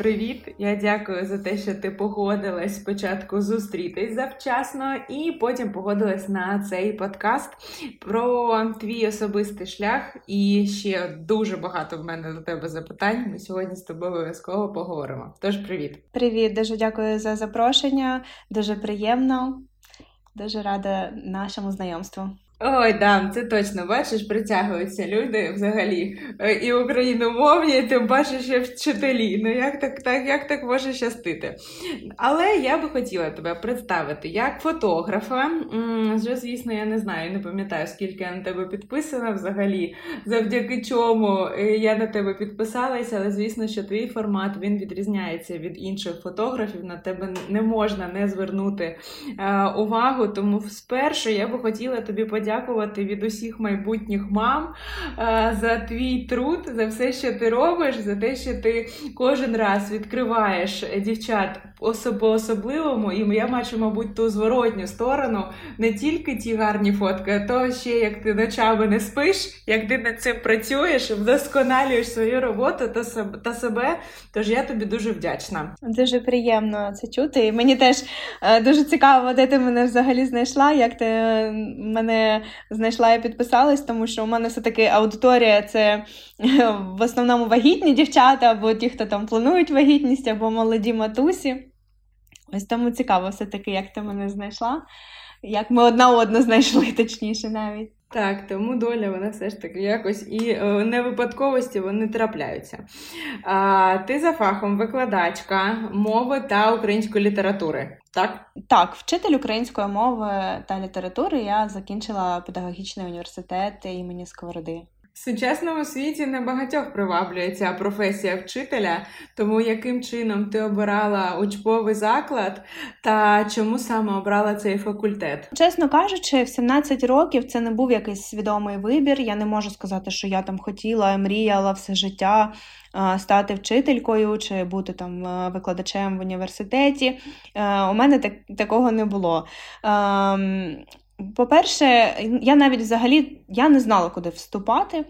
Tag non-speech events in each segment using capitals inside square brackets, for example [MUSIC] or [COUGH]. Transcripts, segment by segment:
привіт! Я дякую за те, що ти погодилась спочатку зустрітись завчасно, і потім погодилась на цей подкаст про твій особистий шлях. І ще дуже багато в мене до тебе запитань. Ми сьогодні з тобою обов'язково поговоримо. Тож, привіт! Привіт, дуже дякую за запрошення. Дуже приємно, дуже рада нашому знайомству. Ой, да, це точно бачиш, притягуються люди взагалі е, і україномовні, і тим паче ще вчителі. Ну як так так, як так може щастити? Але я би хотіла тебе представити як фотографа. Вже, звісно, я не знаю, не пам'ятаю, скільки я на тебе підписана взагалі, завдяки чому е, я на тебе підписалася, але звісно, що твій формат він відрізняється від інших фотографів. На тебе не можна не звернути е, увагу. Тому спершу я би хотіла тобі подякувати подякувати від усіх майбутніх мам е, за твій труд, за все, що ти робиш, за те, що ти кожен раз відкриваєш дівчат по особливому, і я бачу, мабуть, ту зворотню сторону не тільки ті гарні фотки, а то ще як ти ночами не спиш, як ти над цим працюєш, вдосконалюєш свою роботу та себе. Тож я тобі дуже вдячна. Дуже приємно це чути. І мені теж е, дуже цікаво, де ти мене взагалі знайшла, як ти мене знайшла і підписалась, тому що у мене все-таки аудиторія це в основному вагітні дівчата, або ті, хто там планують вагітність, або молоді матусі. Ось тому цікаво, все-таки, як ти мене знайшла, як ми одна одну знайшли, [LAUGHS] точніше навіть. Так, тому доля вона все ж таки якось і е, не випадковості вони трапляються. А, Ти за фахом викладачка мови та української літератури. Так, Так, вчитель української мови та літератури я закінчила педагогічний університет імені Сковороди. В сучасному світі небагатьох приваблює ця професія вчителя, тому яким чином ти обирала учбовий заклад та чому саме обрала цей факультет? Чесно кажучи, в 17 років це не був якийсь свідомий вибір. Я не можу сказати, що я там хотіла, мріяла все життя стати вчителькою чи бути там викладачем в університеті. У мене так, такого не було. По-перше, я навіть взагалі я не знала, куди вступати.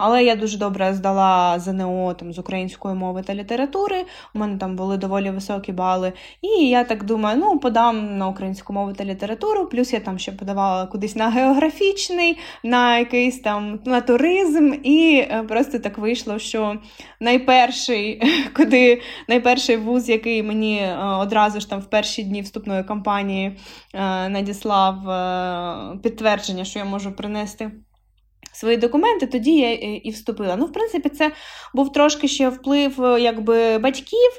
Але я дуже добре здала ЗНО там, з української мови та літератури. У мене там були доволі високі бали. І я так думаю, ну, подам на українську мову та літературу, плюс я там ще подавала кудись на географічний, на якийсь там на туризм. І е, просто так вийшло, що найперший, [LAUGHS] куди найперший вуз, який мені е, одразу ж там в перші дні вступної кампанії е, надіслав підтвердження, що я можу принести свої документи, тоді я е, і вступила. Ну, в принципі, це був трошки ще вплив е, якби, батьків,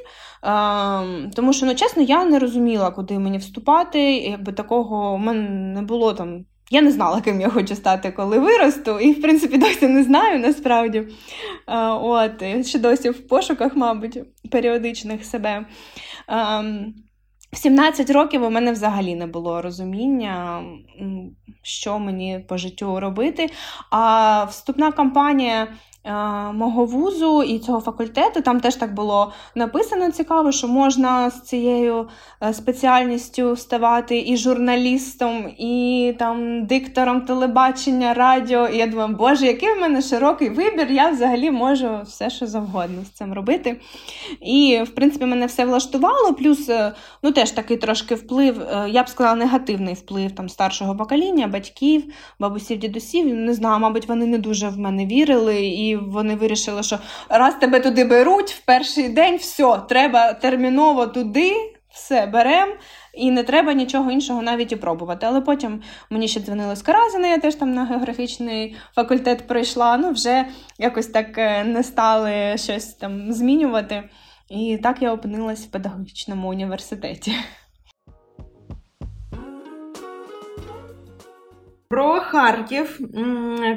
тому що, ну, чесно, я не розуміла, куди мені вступати. Якби такого у мене не було там. Я не знала, ким я хочу стати, коли виросту, і, в принципі, досі не знаю насправді. От, Ще досі в пошуках, мабуть, періодичних себе. В 17 років у мене взагалі не було розуміння, що мені по життю робити. А вступна кампанія мого вузу і цього факультету. Там теж так було написано цікаво, що можна з цією е, спеціальністю ставати і журналістом, і там диктором телебачення, радіо. І я думаю, боже, який в мене широкий вибір, я взагалі можу все, що завгодно з цим робити. І, в принципі, мене все влаштувало. Плюс, е, ну, теж такий трошки вплив, я б сказала, негативний вплив там старшого покоління, батьків, бабусів, дідусів. Не знаю, мабуть, вони не дуже в мене вірили. і вони вирішили, що раз тебе туди беруть в перший день, все, треба терміново туди, все беремо. І не треба нічого іншого навіть і пробувати. Але потім мені ще дзвонили з Каразина, я теж там на географічний факультет прийшла. Ну, вже якось так е, не стали щось там змінювати. І так я опинилась в педагогічному університеті. Про Харків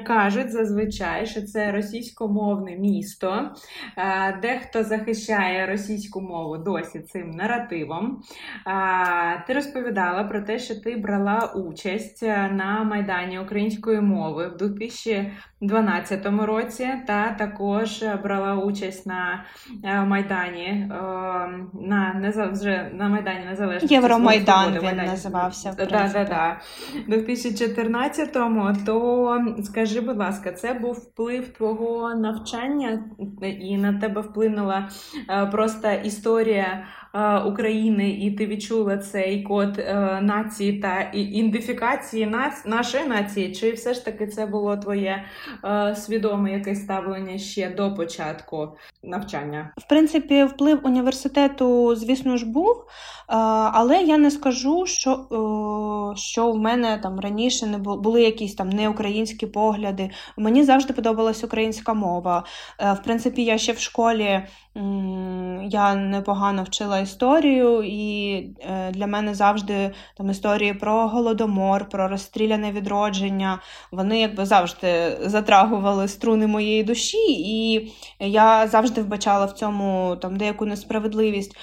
кажуть зазвичай, що це російськомовне місто. Е, дехто захищає російську мову досі цим наративом. Ти розповідала про те, що ти брала участь на Майдані української мови в 2012 році, та також брала участь на е, Майдані е, на вже на Майдані Незалежності. Євромайдан він називався. Да, да, да. 2014 14-му, то скажи, будь ласка, це був вплив твого навчання, і на тебе вплинула е, просто історія України, і ти відчула цей код нації та ідентифікації нашої нації? Чи все ж таки це було твоє свідоме якесь ставлення ще до початку навчання? В принципі, вплив університету, звісно ж, був, але я не скажу, що що в мене там раніше не були якісь там неукраїнські погляди. Мені завжди подобалась українська мова. Е, в принципі, я ще в школі я непогано вчила історію, і е, для мене завжди там історії про голодомор, про розстріляне відродження. Вони якби завжди затрагували струни моєї душі, і я завжди вбачала в цьому там деяку несправедливість.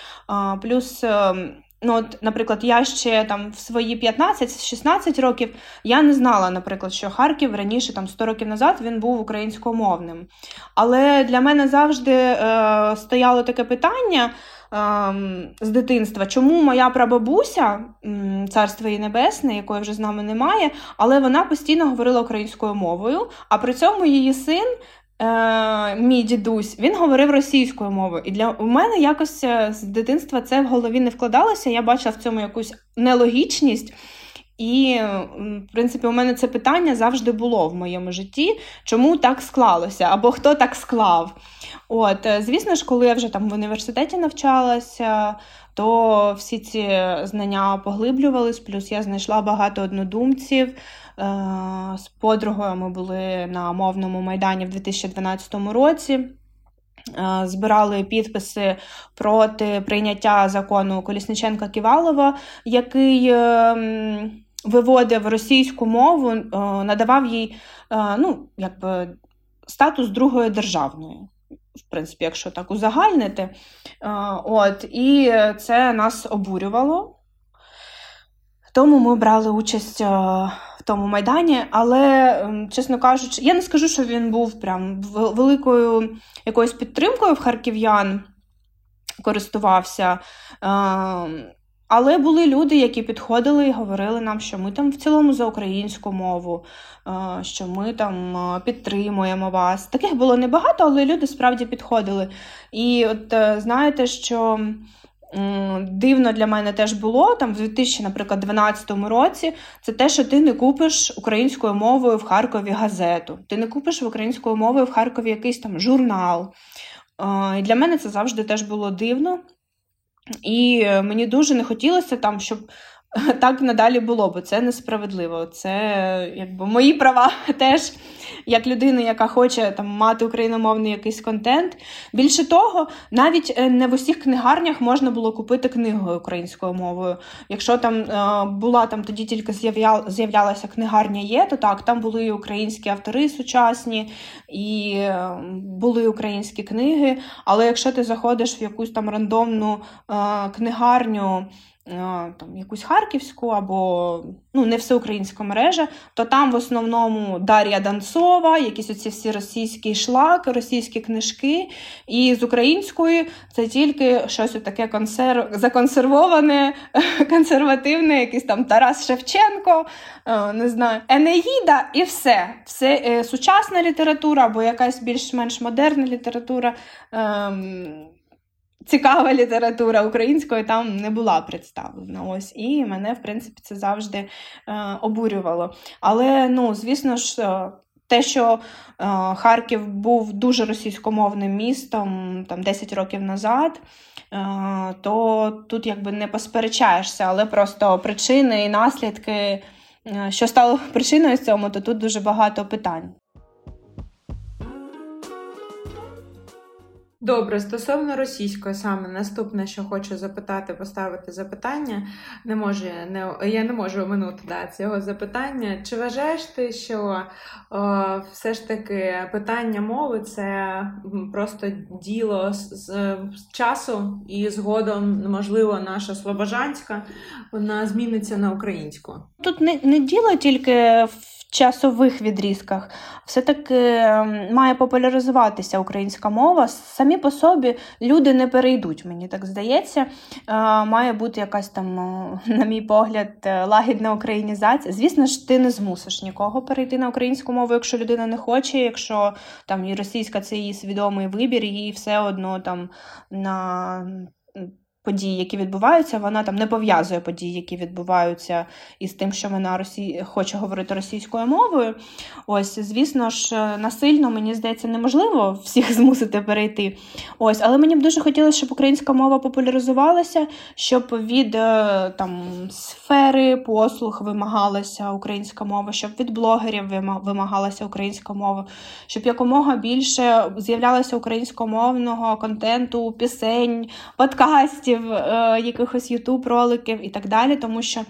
Плюс. Ем, Ну, от, наприклад, я ще там в свої 15-16 років я не знала, наприклад, що Харків раніше, там 100 років назад, він був українськомовним. Але для мене завжди е, стояло таке питання з дитинства, чому моя прабабуся, царство її небесне, якої вже з нами немає, але вона постійно говорила українською мовою, а при цьому її син е, мій дідусь, він говорив російською мовою. І для у мене якось е, з дитинства це в голові не вкладалося. Я бачила в цьому якусь нелогічність. І, в принципі, у мене це питання завжди було в моєму житті, чому так склалося, або хто так склав. От, е, Звісно ж, коли я вже там в університеті навчалася, то всі ці знання поглиблювались, плюс я знайшла багато однодумців. Е, з подругою ми були на мовному майдані в 2012 році. Е, збирали підписи проти прийняття закону Колісниченка Ківалова, який ем, виводив російську мову, надавав їй ну, якби, статус другої державної в принципі, якщо так узагальнити. От, І це нас обурювало. Тому ми брали участь в тому майдані, але, чесно кажучи, я не скажу, що він був прям великою якоюсь підтримкою в харків'ян користувався. Але були люди, які підходили і говорили нам, що ми там в цілому за українську мову, що ми там підтримуємо вас. Таких було небагато, але люди справді підходили. І от е, знаєте, що. Дивно для мене теж було там в 2012 році. Це те, що ти не купиш українською мовою в Харкові газету, ти не купиш українською мовою в Харкові якийсь там журнал. І Для мене це завжди теж було дивно. І е, мені дуже не хотілося там, щоб [LAUGHS] так надалі було, бо це несправедливо. Це якби мої права [LAUGHS] теж як людина, яка хоче там мати україномовний якийсь контент. Більше того, навіть е, не в усіх книгарнях можна було купити книгу українською мовою. Якщо там е, була там тоді тільки з'являлася книгарня є, то так, там були і українські автори сучасні, і були українські книги. Але якщо ти заходиш в якусь там рандомну книгарню, там якусь харківську або ну, не всеукраїнська мережа, то там в основному Дар'я Данцова, якісь оці всі російські шлак, російські книжки. І з української це тільки щось таке консерв... законсервоване, [LAUGHS] консервативне, якийсь там Тарас Шевченко, не знаю, Енеїда і все. Все е, сучасна література або якась більш-менш модерна література. Ем, цікава література української там не була представлена. Ось і мене, в принципі, це завжди е, обурювало. Але ну, звісно ж. Е, те, що е, Харків був дуже російськомовним містом там 10 років назад, е, то тут якби не посперечаєшся, але просто причини і наслідки, е, що стало причиною цьому, то тут дуже багато питань. Добре, стосовно російської, саме наступне, що хочу запитати, поставити запитання, не можу, не, я не можу оминути да, цього запитання. Чи вважаєш ти, що о, все ж таки питання мови це просто діло з, з, з часу і згодом, можливо, наша Слобожанська вона зміниться на українську? Тут не, не діло тільки в часових відрізках все-таки ем, має популяризуватися українська мова. Самі по собі люди не перейдуть, мені так здається. Е, має бути якась там, [LAUGHS] на мій погляд, е, лагідна українізація. Звісно ж, ти не змусиш нікого перейти на українську мову, якщо людина не хоче, якщо там і російська це її свідомий вибір, їй все одно там на події, які відбуваються, вона там не пов'язує події, які відбуваються із тим, що вона росі... хоче говорити російською мовою. Ось, звісно ж, насильно, мені здається, неможливо всіх [LAUGHS] змусити перейти. Ось, Але мені б дуже хотілося, щоб українська мова популяризувалася, щоб від е, там, сфери послуг вимагалася українська мова, щоб від блогерів вимагалася українська мова, щоб якомога більше з'являлося українськомовного контенту, пісень, подкастів подкастів, е, якихось ютуб роликів і так далі, тому що е,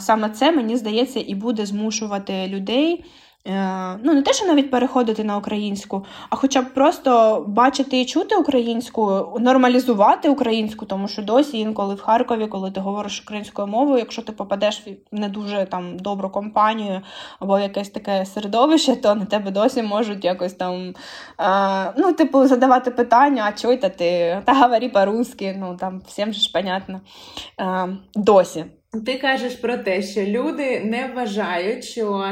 саме це, мені здається, і буде змушувати людей. Е, ну, не те, що навіть переходити на українську, а хоча б просто бачити і чути українську, нормалізувати українську, тому що досі інколи в Харкові, коли ти говориш українською мовою, якщо ти попадеш в не дуже там добру компанію або якесь таке середовище, то на тебе досі можуть якось там е, ну, типу, задавати питання, а чой та ти та говори по-русски, ну там всім ж понятно. Е, досі. Ти кажеш про те, що люди не вважають, що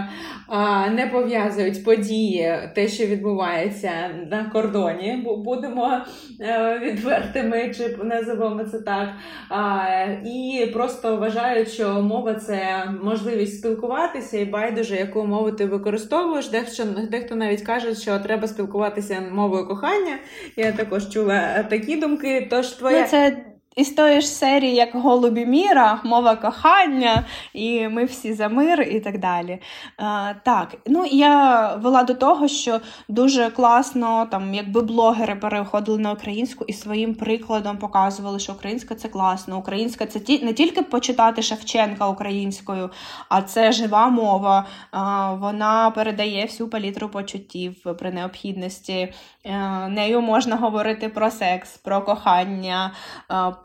а, не пов'язують події, те, що відбувається на кордоні, бо будемо а, е, відвертими, чи називаємо це так. А, І просто вважають, що мова це можливість спілкуватися, і байдуже, яку мову ти використовуєш. Дехто дехто навіть каже, що треба спілкуватися мовою кохання. Я також чула такі думки. Тож твоя. Ну, це із тої ж серії, як Голубі Міра, мова кохання, і ми всі за мир, і так далі. А, Так, ну я вела до того, що дуже класно, там, якби блогери переходили на українську і своїм прикладом показували, що українська це класно. Українська це ті не тільки почитати Шевченка українською, а це жива мова. А, Вона передає всю палітру почуттів при необхідності. А, е, нею можна говорити про секс, про кохання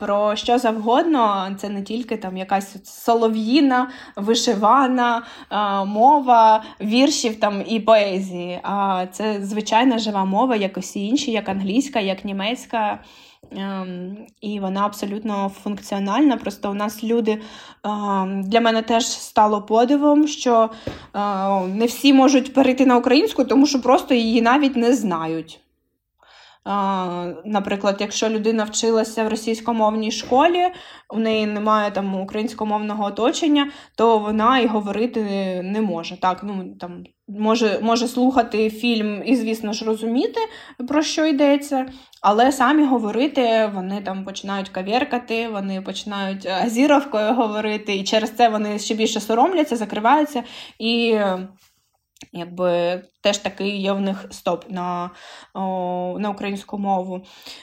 про що завгодно. Це не тільки там якась солов'їна, вишивана мова віршів там і поезії, а це звичайна жива мова, як усі інші, як англійська, як німецька. Ем, і вона абсолютно функціональна. Просто у нас люди ем, для мене теж стало подивом, що е, не всі можуть перейти на українську, тому що просто її навіть не знають. Наприклад, якщо людина вчилася в російськомовній школі, у неї немає там українськомовного оточення, то вона і говорити не може. Так, ну там може може слухати фільм і, звісно ж, розуміти, про що йдеться, але самі говорити вони там починають кавіркати, вони починають азіровкою говорити, і через це вони ще більше соромляться, закриваються і. Якби теж такий є в них стоп на на українську мову.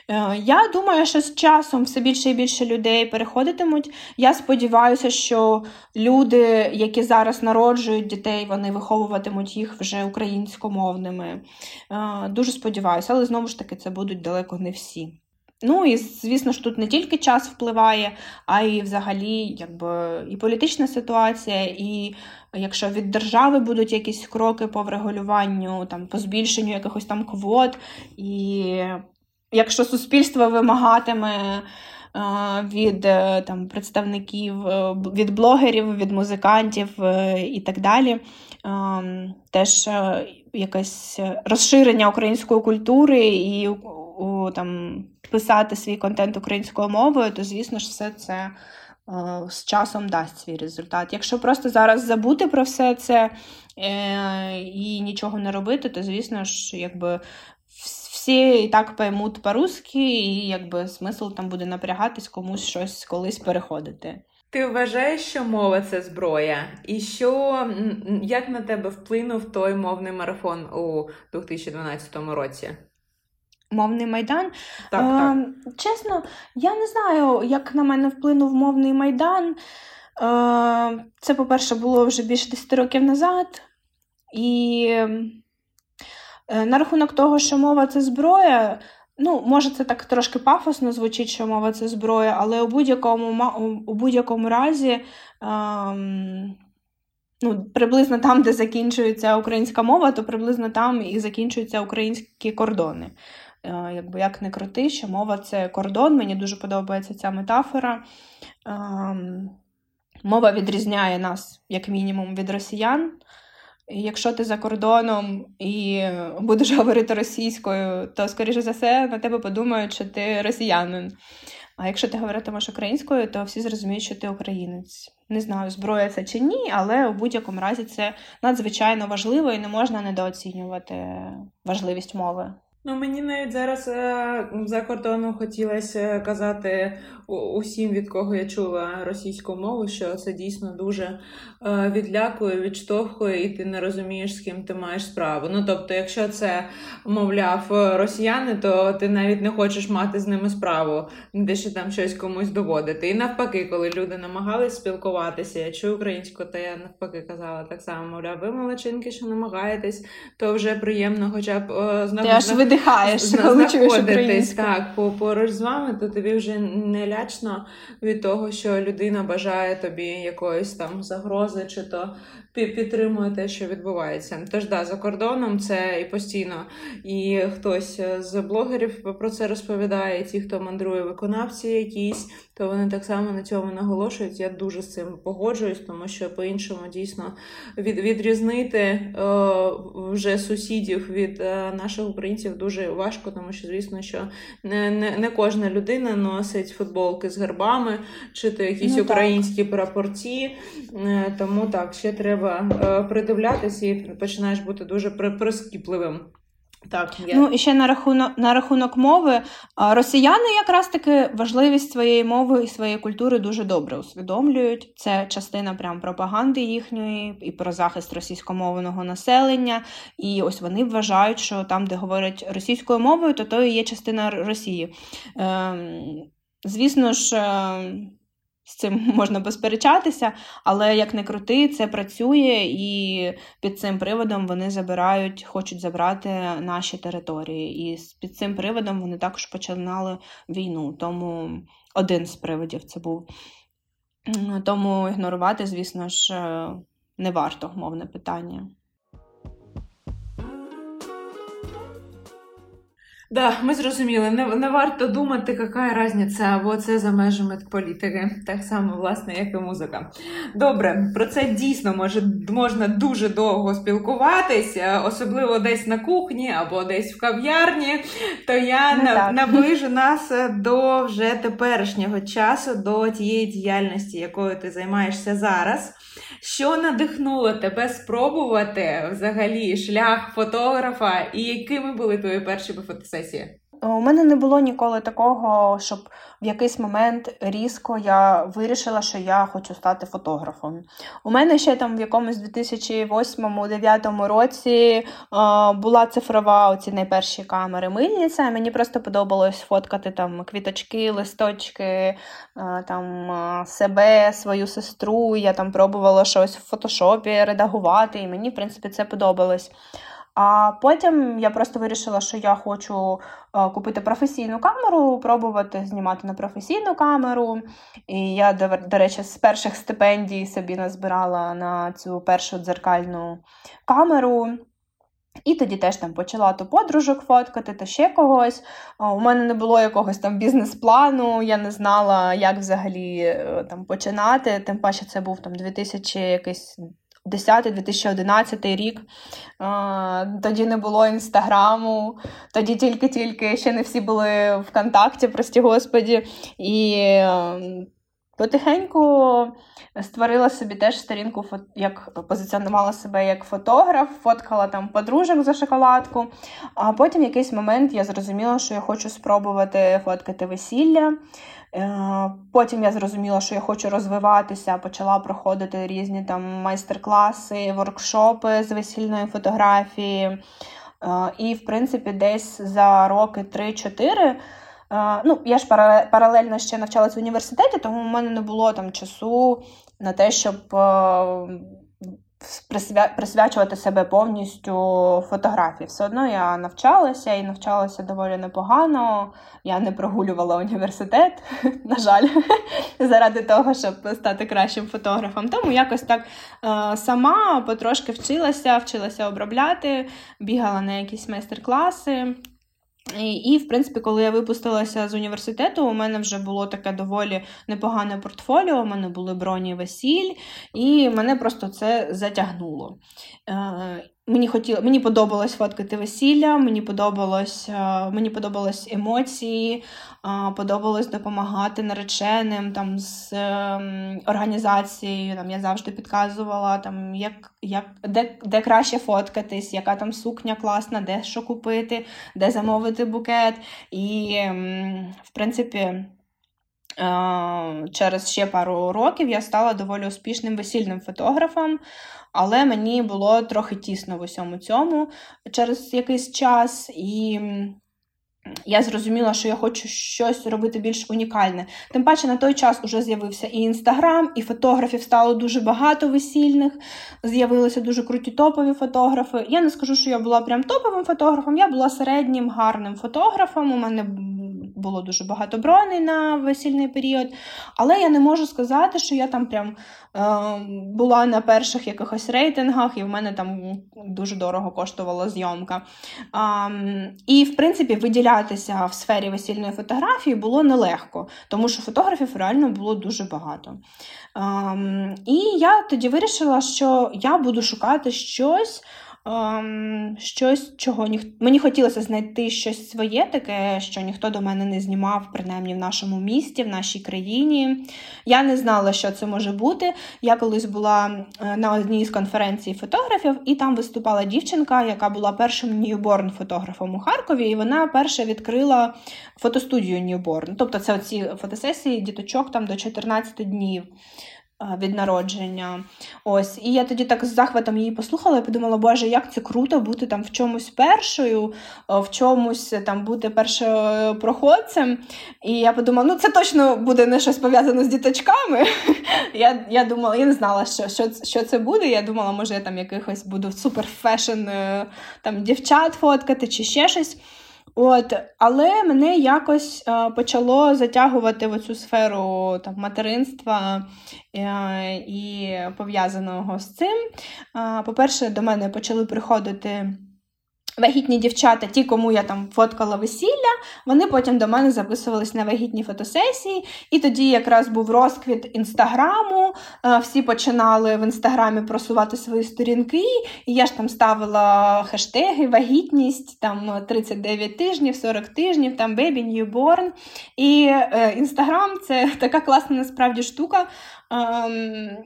Е, Я думаю, що з часом все більше і більше людей переходитимуть. Я сподіваюся, що люди, які зараз народжують дітей, вони виховуватимуть їх вже українськомовними. Е, Дуже сподіваюся, але знову ж таки це будуть далеко не всі. Ну і звісно ж, тут не тільки час впливає, а й взагалі якби і політична ситуація, і якщо від держави будуть якісь кроки по врегулюванню, там по збільшенню якихось там квот, і якщо суспільство вимагатиме. Від е, там представників, е, від блогерів, від музикантів е, і так далі. Теж якесь розширення української культури і там писати свій контент українською мовою, то, звісно ж, все це е, з часом дасть свій результат. Якщо просто зараз забути про все це е, і нічого не робити, то, звісно ж, якби. Всі і так поймуть по-русски, і якби смисл там буде напрягатись комусь щось колись переходити. Ти вважаєш, що мова це зброя, і що як на тебе вплинув той мовний марафон у 2012 році? Мовний майдан. Так, е, так. Чесно, я не знаю, як на мене вплинув мовний майдан. Е, Це, по-перше, було вже більше 10 років назад. І е, на рахунок того, що мова це зброя. Ну, може, це так трошки пафосно звучить, що мова це зброя, але у будь-якому у будь-якому разі. Е, ну, приблизно там, де закінчується українська мова, то приблизно там і закінчуються українські кордони. Е, якби як не крути, що мова це кордон. Мені дуже подобається ця метафора. Ем, мова відрізняє нас, як мінімум, від росіян. І Якщо ти за кордоном і будеш [LAUGHS] говорити російською, то, скоріше за все, на тебе подумають, що ти росіянин. А якщо ти говоритимеш українською, то всі зрозуміють, що ти українець. Не знаю, зброя це чи ні, але у будь-якому разі це надзвичайно важливо і не можна недооцінювати важливість мови. Ну, мені навіть зараз е, за кордоном хотілося казати усім, від кого я чула російську мову, що це дійсно дуже е, відлякує, відштовхує, і ти не розумієш, з ким ти маєш справу. Ну тобто, якщо це мовляв росіяни, то ти навіть не хочеш мати з ними справу, де ще там щось комусь доводити. І навпаки, коли люди намагались спілкуватися, я чую українську, то я навпаки казала так само, мовляв, ви молодчинки, що намагаєтесь, то вже приємно, хоча б е, знову видихаєш, коли чуєш українську. Так, поруч з вами, то тобі вже не лячно від того, що людина бажає тобі якоїсь там загрози, чи то підтримує те, що відбувається. Тож да, за кордоном це і постійно. І хтось з блогерів про це розповідає, і ті, хто мандрує виконавці якісь, то вони так само на цьому наголошують. Я дуже з цим погоджуюсь, тому що по-іншому дійсно від, відрізнити е, вже сусідів від е, наших українців дуже важко, тому що, звісно, що не не, не кожна людина носить футболки з гербами, чи то якісь ну, українські прапорці. Е, тому так, ще треба е, придивлятися і починаєш бути дуже прискіпливим. Так, я... Ну і ще на рахунок на рахунок мови. Росіяни якраз таки важливість своєї мови і своєї культури дуже добре усвідомлюють. Це частина прям пропаганди їхньої і про захист російськомовного населення. І ось вони вважають, що там, де говорять російською мовою, то то і є частина Росії. Ем, Звісно ж. З цим можна посперечатися, але як не крути, це працює, і під цим приводом вони забирають, хочуть забрати наші території. І під цим приводом вони також починали війну. Тому один з приводів це був. Тому ігнорувати, звісно ж, е, не варто мовне питання. Да, ми зрозуміли. Не не варто думати, яка різниця, або це за межами політики. Так само, власне, як і музика. Добре, про це дійсно може можна дуже довго спілкуватися, особливо десь на кухні або десь в кав'ярні. То я на, наближу нас до вже теперішнього часу, до тієї діяльності, якою ти займаєшся зараз. Що надихнуло тебе спробувати взагалі шлях фотографа, і якими були твої перші фотосесії? У мене не було ніколи такого, щоб в якийсь момент різко я вирішила, що я хочу стати фотографом. У мене ще там в якомусь 2008-2009 році е, була цифрова оці найперші камери мильниця. Мені просто подобалось фоткати там квіточки, листочки, е, там е, себе, свою сестру. Я там пробувала щось в фотошопі редагувати, і мені, в принципі, це подобалось. А потім я просто вирішила, що я хочу е, купити професійну камеру, пробувати знімати на професійну камеру. І я, до речі, з перших стипендій собі назбирала на цю першу дзеркальну камеру. І тоді теж там почала то подружок фоткати, то ще когось. У мене не було якогось там бізнес-плану, я не знала, як взагалі е, там починати. Тим паче, це був там 2000 якийсь 2010-2011 рік. Тоді не було інстаграму, тоді тільки-тільки ще не всі були в ВКонтакті, прості господі. І ем, потихеньку створила собі теж сторінку, як позиціонувала себе як фотограф, фоткала там подружок за шоколадку. А потім в якийсь момент я зрозуміла, що я хочу спробувати фоткати весілля. Е, потім я зрозуміла, що я хочу розвиватися, почала проходити різні там майстер-класи, воркшопи з весільної фотографії. Е, і, в принципі, десь за роки 3-4. Е, ну, я ж паралельно ще навчалася в університеті, тому в мене не було там часу на те, щоб присвячувати себе повністю фотографії. Все одно я навчалася і навчалася доволі непогано. Я не прогулювала університет, [LAUGHS] на жаль, [LAUGHS] заради того, щоб стати кращим фотографом. Тому якось так е, сама потрошки вчилася, вчилася обробляти, бігала на якісь майстер-класи. І, в принципі, коли я випустилася з університету, у мене вже було таке доволі непогане портфоліо, у мене були броні весіль, і мене просто це затягнуло. Мені хотіло, мені подобалось фоткати весілля, мені подобалось е, мені подобалось емоції, е, подобалось допомагати нареченим там з ем, організацією. Там Я завжди підказувала, там, як, як, де де краще фоткатись, яка там сукня класна, де що купити, де замовити букет. І, ем, в принципі, через ще пару років я стала доволі успішним весільним фотографом але мені було трохи тісно в усьому цьому через якийсь час. І я зрозуміла, що я хочу щось робити більш унікальне. Тим паче на той час вже з'явився і інстаграм, і фотографів стало дуже багато весільних. З'явилися дуже круті топові фотографи. Я не скажу, що я була прям топовим фотографом, я була середнім гарним фотографом. У мене було дуже багато броней на весільний період. Але я не можу сказати, що я там прям е, була на перших якихось рейтингах, і в мене там дуже дорого коштувала зйомка. І, в принципі, виділятися в сфері весільної фотографії було нелегко, тому що фотографів реально було дуже багато. Е, і я тоді вирішила, що я буду шукати щось ем, щось, чого ніх... мені хотілося знайти щось своє, таке, що ніхто до мене не знімав, принаймні в нашому місті, в нашій країні. Я не знала, що це може бути. Я колись була е, на одній з конференцій фотографів, і там виступала дівчинка, яка була першим ньюборн фотографом у Харкові, і вона перша відкрила фотостудію Ньюборн. Тобто це оці фотосесії діточок там до 14 днів від народження. Ось. І я тоді так з захватом її послухала і подумала, боже, як це круто бути там в чомусь першою, в чомусь там бути першопроходцем. І я подумала, ну це точно буде не щось пов'язане з діточками. [LAUGHS] Я я думала, я не знала, що що, що це буде. Я думала, може, я там якихось буду супер fashion там дівчат фоткати чи ще щось. От, Але мене якось е, почало затягувати в цю сферу там, материнства е, і пов'язаного з цим. Е, по-перше, до мене почали приходити Вагітні дівчата, ті, кому я там фоткала весілля, вони потім до мене записувались на вагітні фотосесії. І тоді якраз був розквіт інстаграму. Е, всі починали в інстаграмі просувати свої сторінки. І я ж там ставила хештеги, вагітність, там 39 тижнів, 40 тижнів, там baby newborn. І е, інстаграм це [LAUGHS] така класна насправді штука, ем,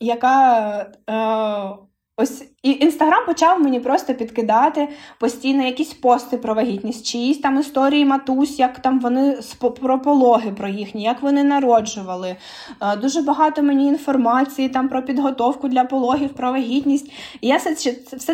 яка. Е, Ось і інстаграм почав мені просто підкидати постійно якісь пости про вагітність, чиїсь там історії матусь, як там вони про пологи про їхні, як вони народжували. Е, дуже багато мені інформації там про підготовку для пологів, про вагітність. І я все,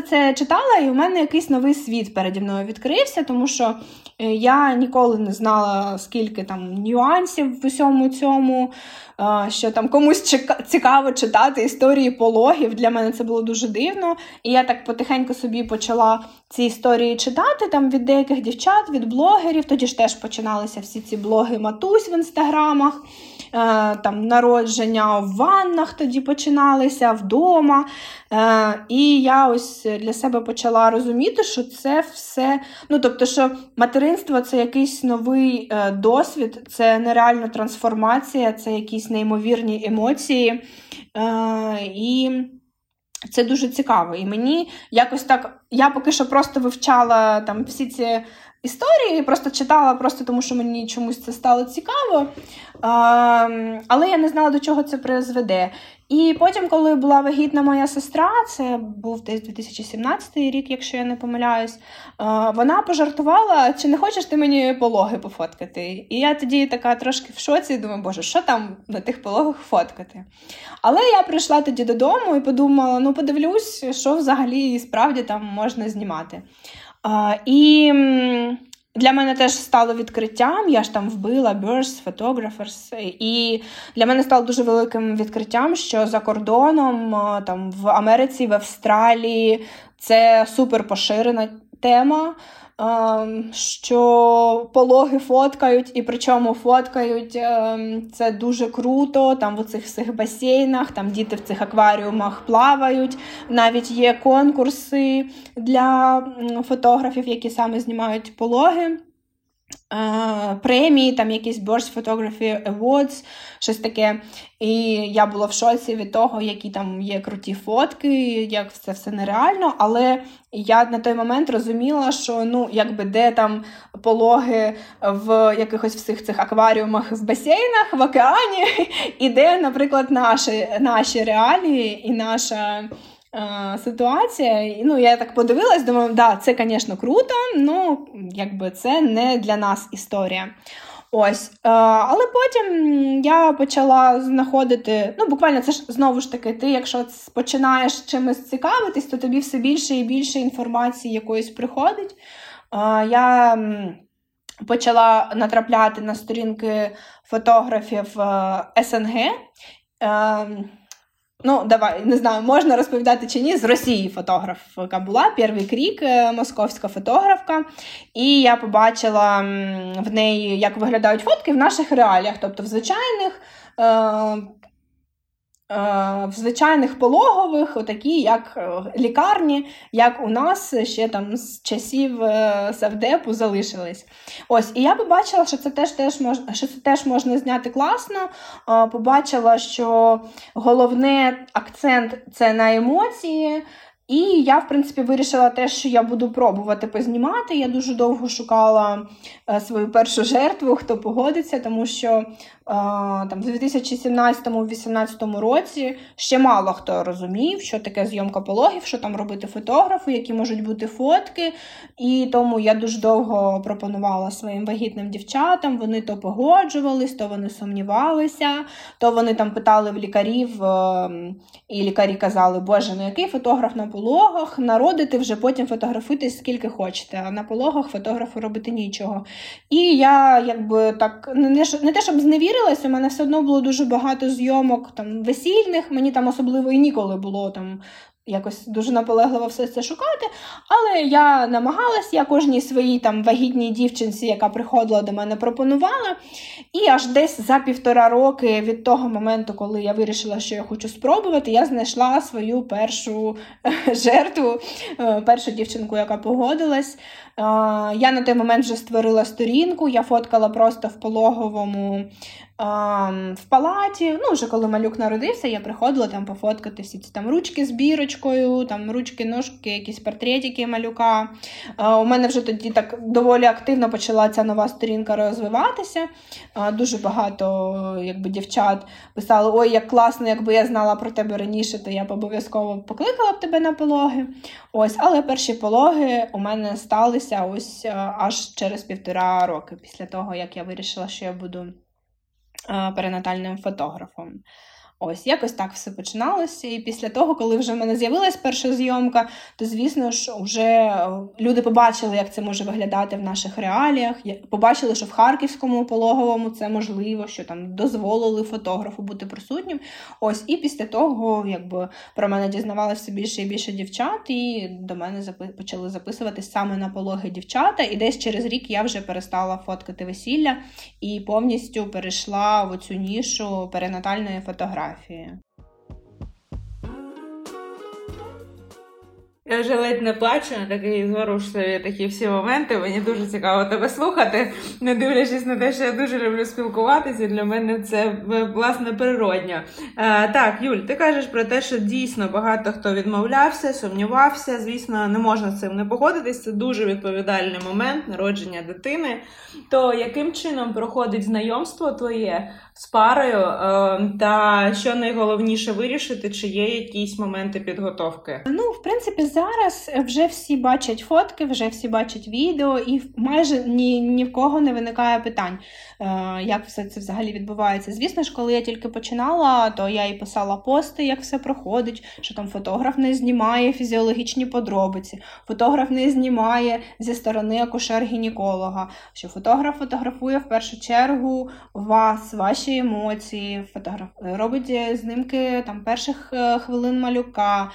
це читала, і у мене якийсь новий світ переді мною відкрився, тому що е, я ніколи не знала, скільки там нюансів в усьому цьому, е, що там комусь цікаво читати історії пологів. Для мене це було дуже дивно. І я так потихеньку собі почала ці історії читати там від деяких дівчат, від блогерів. Тоді ж теж починалися всі ці блоги матусь в інстаграмах. Е, там народження в ваннах тоді починалися вдома. Е, і я ось для себе почала розуміти, що це все. Ну, тобто, що материнство це якийсь новий е, досвід, це нереальна трансформація, це якісь неймовірні емоції. І це дуже цікаво. І мені якось так, я поки що просто вивчала там всі ці історії, просто читала, просто тому що мені чомусь це стало цікаво. Але я не знала, до чого це призведе. І потім, коли була вагітна моя сестра, це був десь 2017 рік, якщо я не помиляюсь, вона пожартувала, чи не хочеш ти мені пологи пофоткати? І я тоді така трошки в шоці, думаю, боже, що там на тих пологах фоткати? Але я прийшла тоді додому і подумала: ну, подивлюсь, що взагалі справді там можна знімати. І для мене теж стало відкриттям. Я ж там вбила Birds, Photographers, і для мене стало дуже великим відкриттям, що за кордоном, там в Америці, в Австралії це супер поширена тема. Ем, що пологи фоткають, і причому фоткають ем, це дуже круто. Там в цих всіх басейнах, там діти в цих акваріумах плавають. Навіть є конкурси для фотографів, які саме знімають пологи. Премії, там якісь Birds Photography Awards, щось таке. І я була в шоці від того, які там є круті фотки, як це все нереально. Але я на той момент розуміла, що ну, якби де там пологи в якихось всіх цих акваріумах в басейнах, в океані, [LAUGHS] і де, наприклад, наші, наші реалії і наша. Е, ситуація. Ну, я так подивилась, думаю, да, це, звісно, круто, ну якби це не для нас історія. Ось, е, але потім я почала знаходити, ну, буквально це ж знову ж таки, ти, якщо починаєш чимось цікавитись, то тобі все більше і більше інформації якоїсь приходить. Е, я почала натрапляти на сторінки фотографів СНГ. Ну, давай не знаю, можна розповідати чи ні. З Росії фотографка була Перший крік, е, московська фотографка. І я побачила в неї, як виглядають фотки в наших реаліях, тобто в звичайних Е, в звичайних пологових, отакі, як е, лікарні, як у нас ще там з часів е, Савдепу залишились. Ось, І я побачила, що це теж теж можна що це теж можна зняти класно. Побачила, що головне акцент це на емоції. І я, в принципі, вирішила те, що я буду пробувати познімати. Я дуже довго шукала свою першу жертву, хто погодиться, тому що там в 2017-2018 році ще мало хто розумів, що таке зйомка пологів, що там робити фотографи, які можуть бути фотки. І тому я дуже довго пропонувала своїм вагітним дівчатам. Вони то погоджувались, то вони сумнівалися, то вони там питали в лікарів, ем, і лікарі казали, Боже, ну який фотограф на пологах? Народити вже потім фотографуйтесь скільки хочете, а на пологах фотографу робити нічого. І я якби так не, те, щоб зневірила, вірилась, у мене все одно було дуже багато зйомок там весільних, мені там особливо і ніколи було там. Якось дуже наполегливо все це шукати, але я намагалась, я кожній своїй там вагітній дівчинці, яка приходила до мене, пропонувала. І аж десь за півтора роки від того моменту, коли я вирішила, що я хочу спробувати, я знайшла свою першу жертву, е, першу дівчинку, яка погодилась. Я на той момент вже створила сторінку, я фоткала просто в пологовому в палаті. Ну, вже коли малюк народився, я приходила там пофоткати всі ці там ручки з бірочкою, там ручки, ножки, якісь портретики малюка. У мене вже тоді так доволі активно почала ця нова сторінка розвиватися. Дуже багато якби, дівчат писали: Ой, як класно, якби я знала про тебе раніше, то я б обов'язково покликала б тебе на пологи. Ось, Але перші пологи у мене сталися ось аж через півтора роки після того, як я вирішила, що я буду перинатальним фотографом. Ось, якось так все починалося. І після того, коли вже в мене з'явилась перша зйомка, то звісно ж вже е, люди побачили, як це може виглядати в наших реаліях. Побачили, що в харківському пологовому це можливо, що там дозволили фотографу бути присутнім. Ось, і після того, якби про мене дізнавалося більше і більше дівчат, і до мене почали записуватись саме на пологи дівчата. І десь через рік я вже перестала фоткати весілля і повністю перейшла в цю нішу перинатальної фотографії фотографії. Я вже ледь не плачу на такі зворушливі такі всі моменти. Мені дуже цікаво тебе слухати, не дивлячись на те, що я дуже люблю спілкуватися. Для мене це власне природньо. Е, так, Юль, ти кажеш про те, що дійсно багато хто відмовлявся, сумнівався. Звісно, не можна з цим не погодитись. Це дуже відповідальний момент народження дитини. То яким чином проходить знайомство твоє з парою? Е, та що найголовніше вирішити, чи є якісь моменти підготовки? Ну, в принципі, зараз вже всі бачать фотки, вже всі бачать відео, і майже ні, ні в кого не виникає питань, як все це взагалі відбувається. Звісно ж, коли я тільки починала, то я і писала пости, як все проходить, що там фотограф не знімає фізіологічні подробиці, фотограф не знімає зі сторони акушер-гінеколога, що фотограф фотографує в першу чергу вас, ваші емоції, фотограф робить знімки там перших е, хвилин малюка,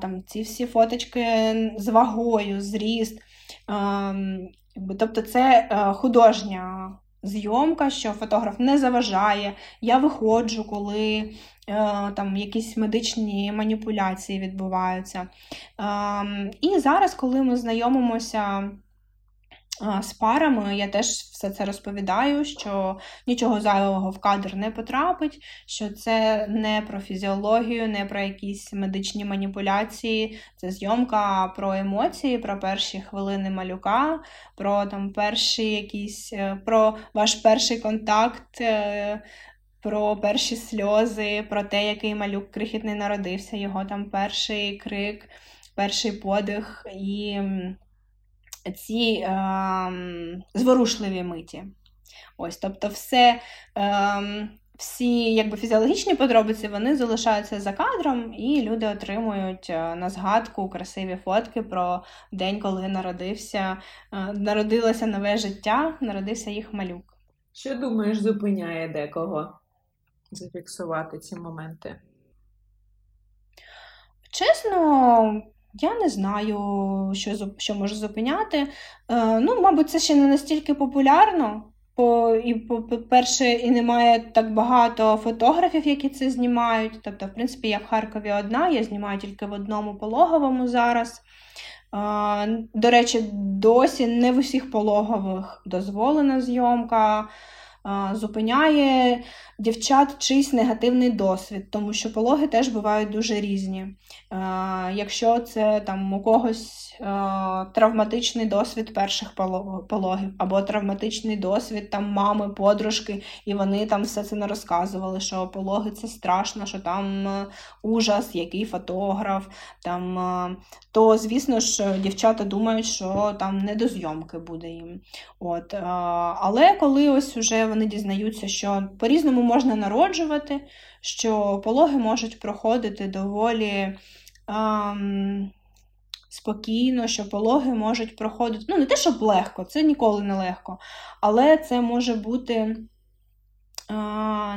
там ці всі фоточки з вагою, зріст. Тобто це е, художня зйомка, що фотограф не заважає. Я виходжу, коли е, там якісь медичні маніпуляції відбуваються. І зараз, коли ми знайомимося з парами я теж все це розповідаю, що нічого зайвого в кадр не потрапить, що це не про фізіологію, не про якісь медичні маніпуляції, це зйомка про емоції, про перші хвилини малюка, про там перші якісь, е, про ваш перший контакт. Е, про перші сльози, про те, який малюк крихітний народився, його там перший крик, перший подих і ці е, зворушливі миті. Ось, Тобто, все, е, всі якби, фізіологічні подробиці вони залишаються за кадром, і люди отримують е, на згадку красиві фотки про день, коли народився, е, народилося нове життя, народився їх малюк. Що думаєш, зупиняє декого зафіксувати ці моменти? Чесно, я не знаю, що що може зупиняти. Е, Ну, мабуть, це ще не настільки популярно. По, І, по-перше, і немає так багато фотографів, які це знімають. Тобто, в принципі, я в Харкові одна, я знімаю тільки в одному пологовому зараз. Е, до речі, досі не в усіх пологових дозволена зйомка зупиняє дівчат чийсь негативний досвід, тому що пологи теж бувають дуже різні. Якщо це там у когось травматичний досвід перших пологів, або травматичний досвід там мами, подружки, і вони там все це не розказували, що пологи це страшно, що там ужас, який фотограф, там, то, звісно ж, дівчата думають, що там не до зйомки буде їм. От, Але коли ось уже вони дізнаються, що по-різному можна народжувати, що пологи можуть проходити доволі. ем, спокійно, що пологи можуть проходити. Ну, не те, щоб легко, це ніколи не легко, але це може бути.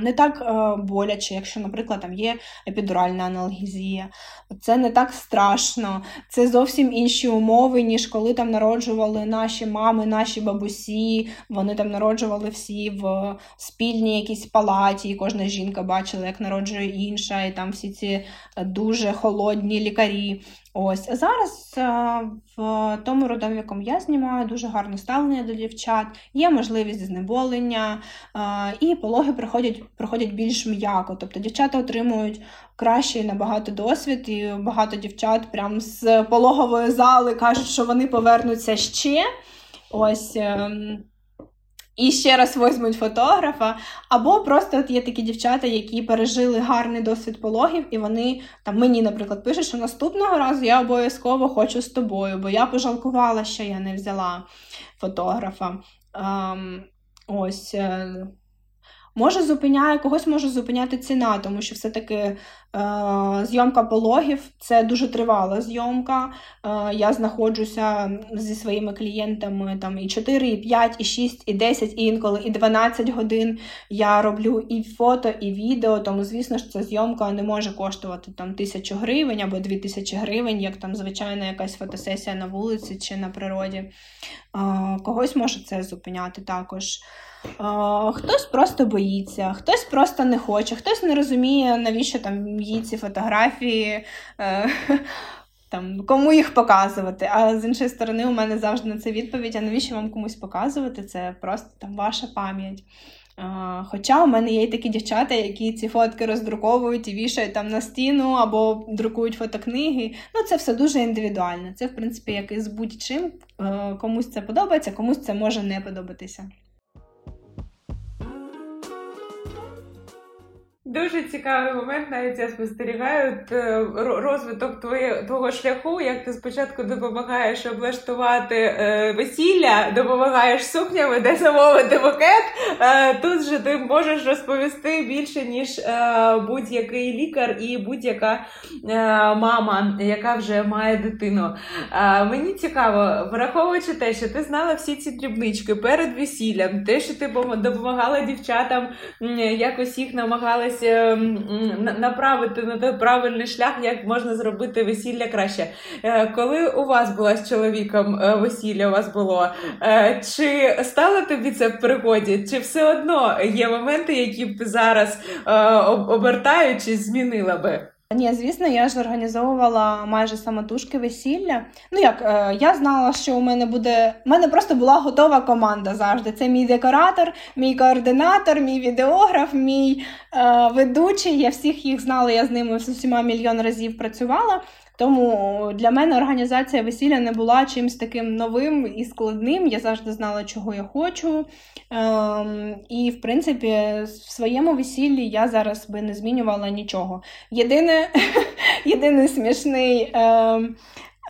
Не так боляче, якщо, наприклад, там є епідуральна аналгезія, це не так страшно, це зовсім інші умови, ніж коли там народжували наші мами, наші бабусі, вони там народжували всі в спільній якійсь палаті, і кожна жінка бачила, як народжує інша, і там всі ці дуже холодні лікарі. Ось а зараз в тому родові, якому я знімаю, дуже гарне ставлення до дівчат, є можливість знеболення, і пологи проходять проходять більш м'яко. Тобто дівчата отримують кращий набагато досвід, і багато дівчат прямо з пологової зали кажуть, що вони повернуться ще. Ось. І ще раз возьмуть фотографа. Або просто от є такі дівчата, які пережили гарний досвід пологів, і вони там мені, наприклад, пишуть, що наступного разу я обов'язково хочу з тобою, бо я пожалкувала, що я не взяла фотографа. Ем, Ось. Може зупиняє, когось може зупиняти ціна, тому що все-таки е, зйомка пологів це дуже тривала зйомка. Е, Я знаходжуся зі своїми клієнтами там і 4, і 5, і 6, і 10, і інколи і 12 годин. Я роблю і фото, і відео, тому, звісно ж, ця зйомка не може коштувати там тисячу гривень або дві тисячі гривень, як там звичайна якась фотосесія на вулиці чи на природі. Е, Когось може це зупиняти також. Хтось просто боїться, хтось просто не хоче, хтось не розуміє, навіщо там їй ці фотографії, е, [LAUGHS] там, кому їх показувати. А з іншої сторони, у мене завжди на це відповідь: а навіщо вам комусь показувати? Це просто там ваша пам'ять. Хоча у мене є й такі дівчата, які ці фотки роздруковують і вішають там на стіну або друкують фотокниги. Ну, це все дуже індивідуально. Це, в принципі, як і з будь-чим. Е, комусь це подобається, комусь це може не подобатися. Дуже цікавий момент. Навіть я спостерігаю е, розвиток твоє, твого шляху. Як ти спочатку допомагаєш облаштувати е, весілля, допомагаєш сукнями, де замовити букет. Е, тут же ти можеш розповісти більше ніж е, будь-який лікар і будь-яка е, мама, яка вже має дитину. Е, мені цікаво, враховуючи те, що ти знала всі ці дрібнички перед весіллям, те, що ти допомагала дівчатам, якось їх намагалася направити на той правильний шлях, як можна зробити весілля краще. Е, коли у вас була з чоловіком е, весілля, у вас було, е, чи стало тобі це в пригоді, чи все одно є моменти, які б зараз обертаючись, змінила би? Ні, звісно, я ж організовувала майже самотужки весілля. Ну як е, я знала, що у мене буде. У мене просто була готова команда завжди. Це мій декоратор, мій координатор, мій відеограф, мій е, ведучий. Я всіх їх знала, я з ними з усіма мільйон разів працювала. Тому для мене організація весілля не була чимось таким новим і складним. Я завжди знала, чого я хочу. Ем, І, в принципі, в своєму весіллі я зараз би не змінювала нічого. Єдине, [LAUGHS] Єдиний смішний. Ем,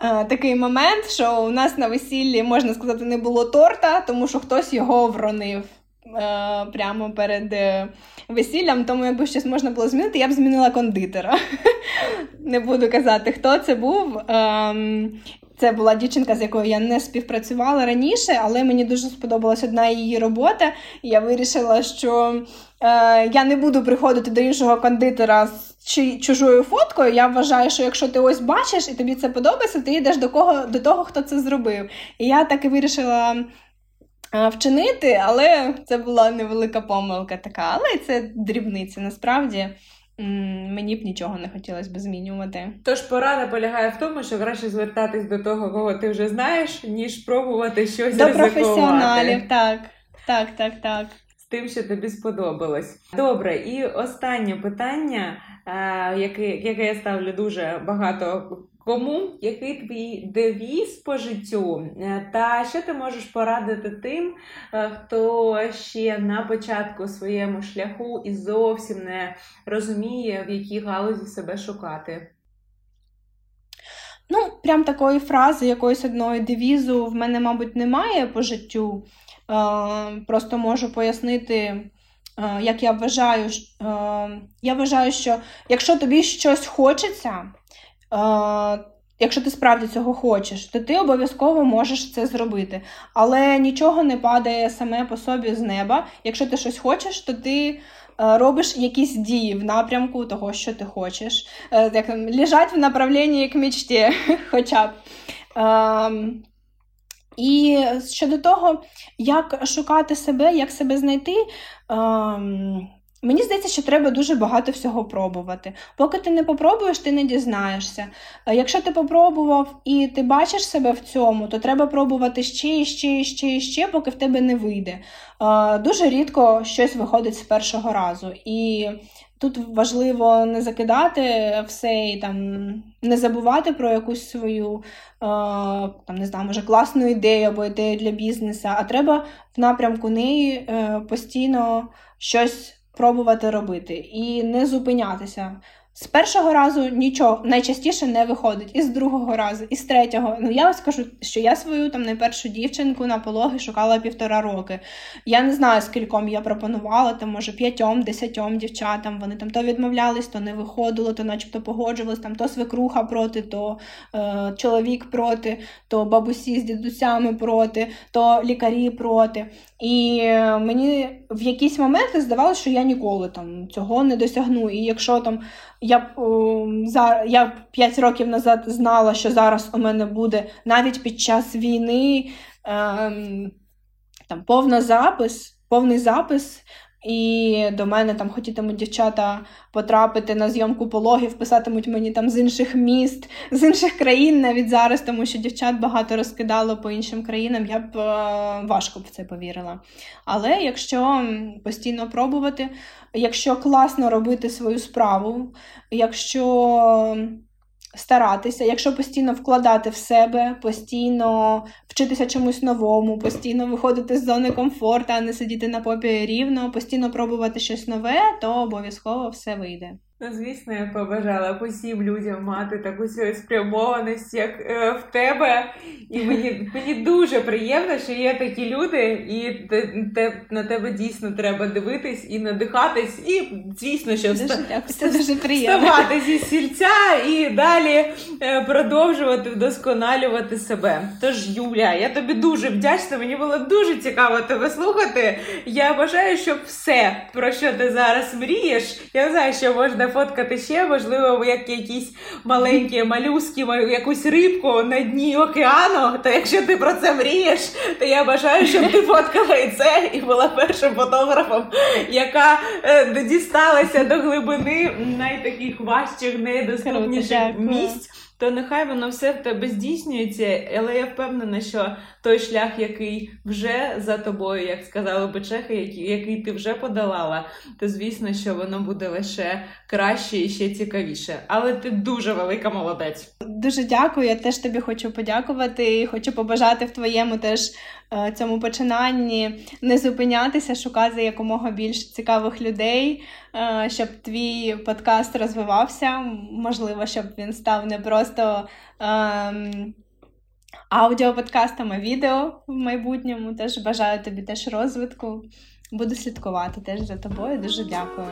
е, Такий момент, що у нас на весіллі, можна сказати, не було торта, тому що хтось його вронив. Е, прямо перед е, весіллям, тому якби щось можна було змінити, я б змінила кондитера. [LAUGHS] Не буду казати, хто це був. Ем, це була дівчинка, з якою я не співпрацювала раніше, але мені дуже сподобалась одна її робота. І я вирішила, що е, я не буду приходити до іншого кондитера з чужою фоткою. Я вважаю, що якщо ти ось бачиш і тобі це подобається, ти йдеш до кого до того, хто це зробив. І я так і вирішила вчинити, але це була невелика помилка така. Але це дрібниці насправді. Мені б нічого не хотілося б змінювати. Тож порада полягає в тому, що краще звертатись до того, кого ти вже знаєш, ніж пробувати щось до ризикувати. професіоналів. Так, так, так, так. З тим, що тобі сподобалось. Добре, і останнє питання, яке, яке я ставлю дуже багато Кому який твій девіз по життю? Е, та що ти можеш порадити тим, е, хто ще на початку своєму шляху і зовсім не розуміє, в якій галузі себе шукати? Ну, прям такої фрази, якоїсь одної девізу в мене, мабуть, немає по життю. Е, просто можу пояснити. Як я вважаю, я вважаю, що якщо тобі щось хочеться, Якщо ти справді цього хочеш, то ти обов'язково можеш це зробити. Але нічого не падає саме по собі з неба. Якщо ти щось хочеш, то ти е, робиш якісь дії в напрямку того, що ти хочеш. Е, як лежать в направленні к мечті, [LAUGHS] хоча б. Ем, і щодо того, як шукати себе, як себе знайти. Мені здається, що треба дуже багато всього пробувати. Поки ти не попробуєш, ти не дізнаєшся. Якщо ти попробував і ти бачиш себе в цьому, то треба пробувати ще і ще і ще і ще, поки в тебе не вийде. Дуже рідко щось виходить з першого разу. І тут важливо не закидати все і там не забувати про якусь свою там не знаю, може класну ідею або ідею для бізнесу, а треба в напрямку неї е, постійно щось пробувати робити і не зупинятися. З першого разу нічого найчастіше не виходить, і з другого разу, і з третього. Ну я скажу, що я свою там найпершу дівчинку на пологи шукала півтора роки. Я не знаю, скільком я пропонувала, там, може, п'ятьом, десятьом дівчатам. Вони там то відмовлялись, то не виходило, то начебто погоджувались, там то свекруха проти, то е, чоловік проти, то бабусі з дідусями проти, то лікарі проти. І е, мені в якісь моменти здавалося, що я ніколи там цього не досягну. І якщо там я за я 5 років назад знала, що зараз у мене буде навіть під час війни ем, там повна запис, повний запис і до мене там хотітимуть дівчата потрапити на зйомку пологів, писатимуть мені там з інших міст, з інших країн навіть зараз, тому що дівчат багато розкидало по іншим країнам, я б е, важко в це повірила. Але якщо постійно пробувати, якщо класно робити свою справу, якщо старатися, якщо постійно вкладати в себе, постійно вчитися чомусь новому, постійно виходити з зони комфорту, а не сидіти на попі рівно, постійно пробувати щось нове, то обов'язково все вийде. Ну, звісно, я побажала б усім людям мати таку спрямованість, як е, в тебе. І мені мені дуже приємно, що є такі люди, і те, те, на тебе дійсно треба дивитись і надихатись, і звісно, що дуже вста... це дуже приємно. вставати зі сільця і далі е, продовжувати вдосконалювати себе. Тож, Юля, я тобі дуже вдячна. Мені було дуже цікаво тебе слухати. Я бажаю, щоб все, про що ти зараз мрієш, я знаю, що можна фоткати ще, можливо, як якісь маленькі малюски, якусь рибку на дні океану. То якщо ти про це мрієш, то я бажаю, щоб ти фоткала і це і була першим фотографом, яка е, дісталася до глибини найтаких важчих, найдоступніших місць то нехай воно все в тебе здійснюється, але я впевнена, що той шлях, який вже за тобою, як сказали би чехи, який ти вже подолала, то звісно, що воно буде лише краще і ще цікавіше. Але ти дуже велика молодець. Дуже дякую. Я теж тобі хочу подякувати і хочу побажати в твоєму теж цьому починанні не зупинятися, шукати якомога більш цікавих людей, е, щоб твій подкаст розвивався. Можливо, щоб він став не просто. Ем, аудіоподкастом, а відео в майбутньому. Теж бажаю тобі теж розвитку. Буду слідкувати теж за тобою. Дуже дякую.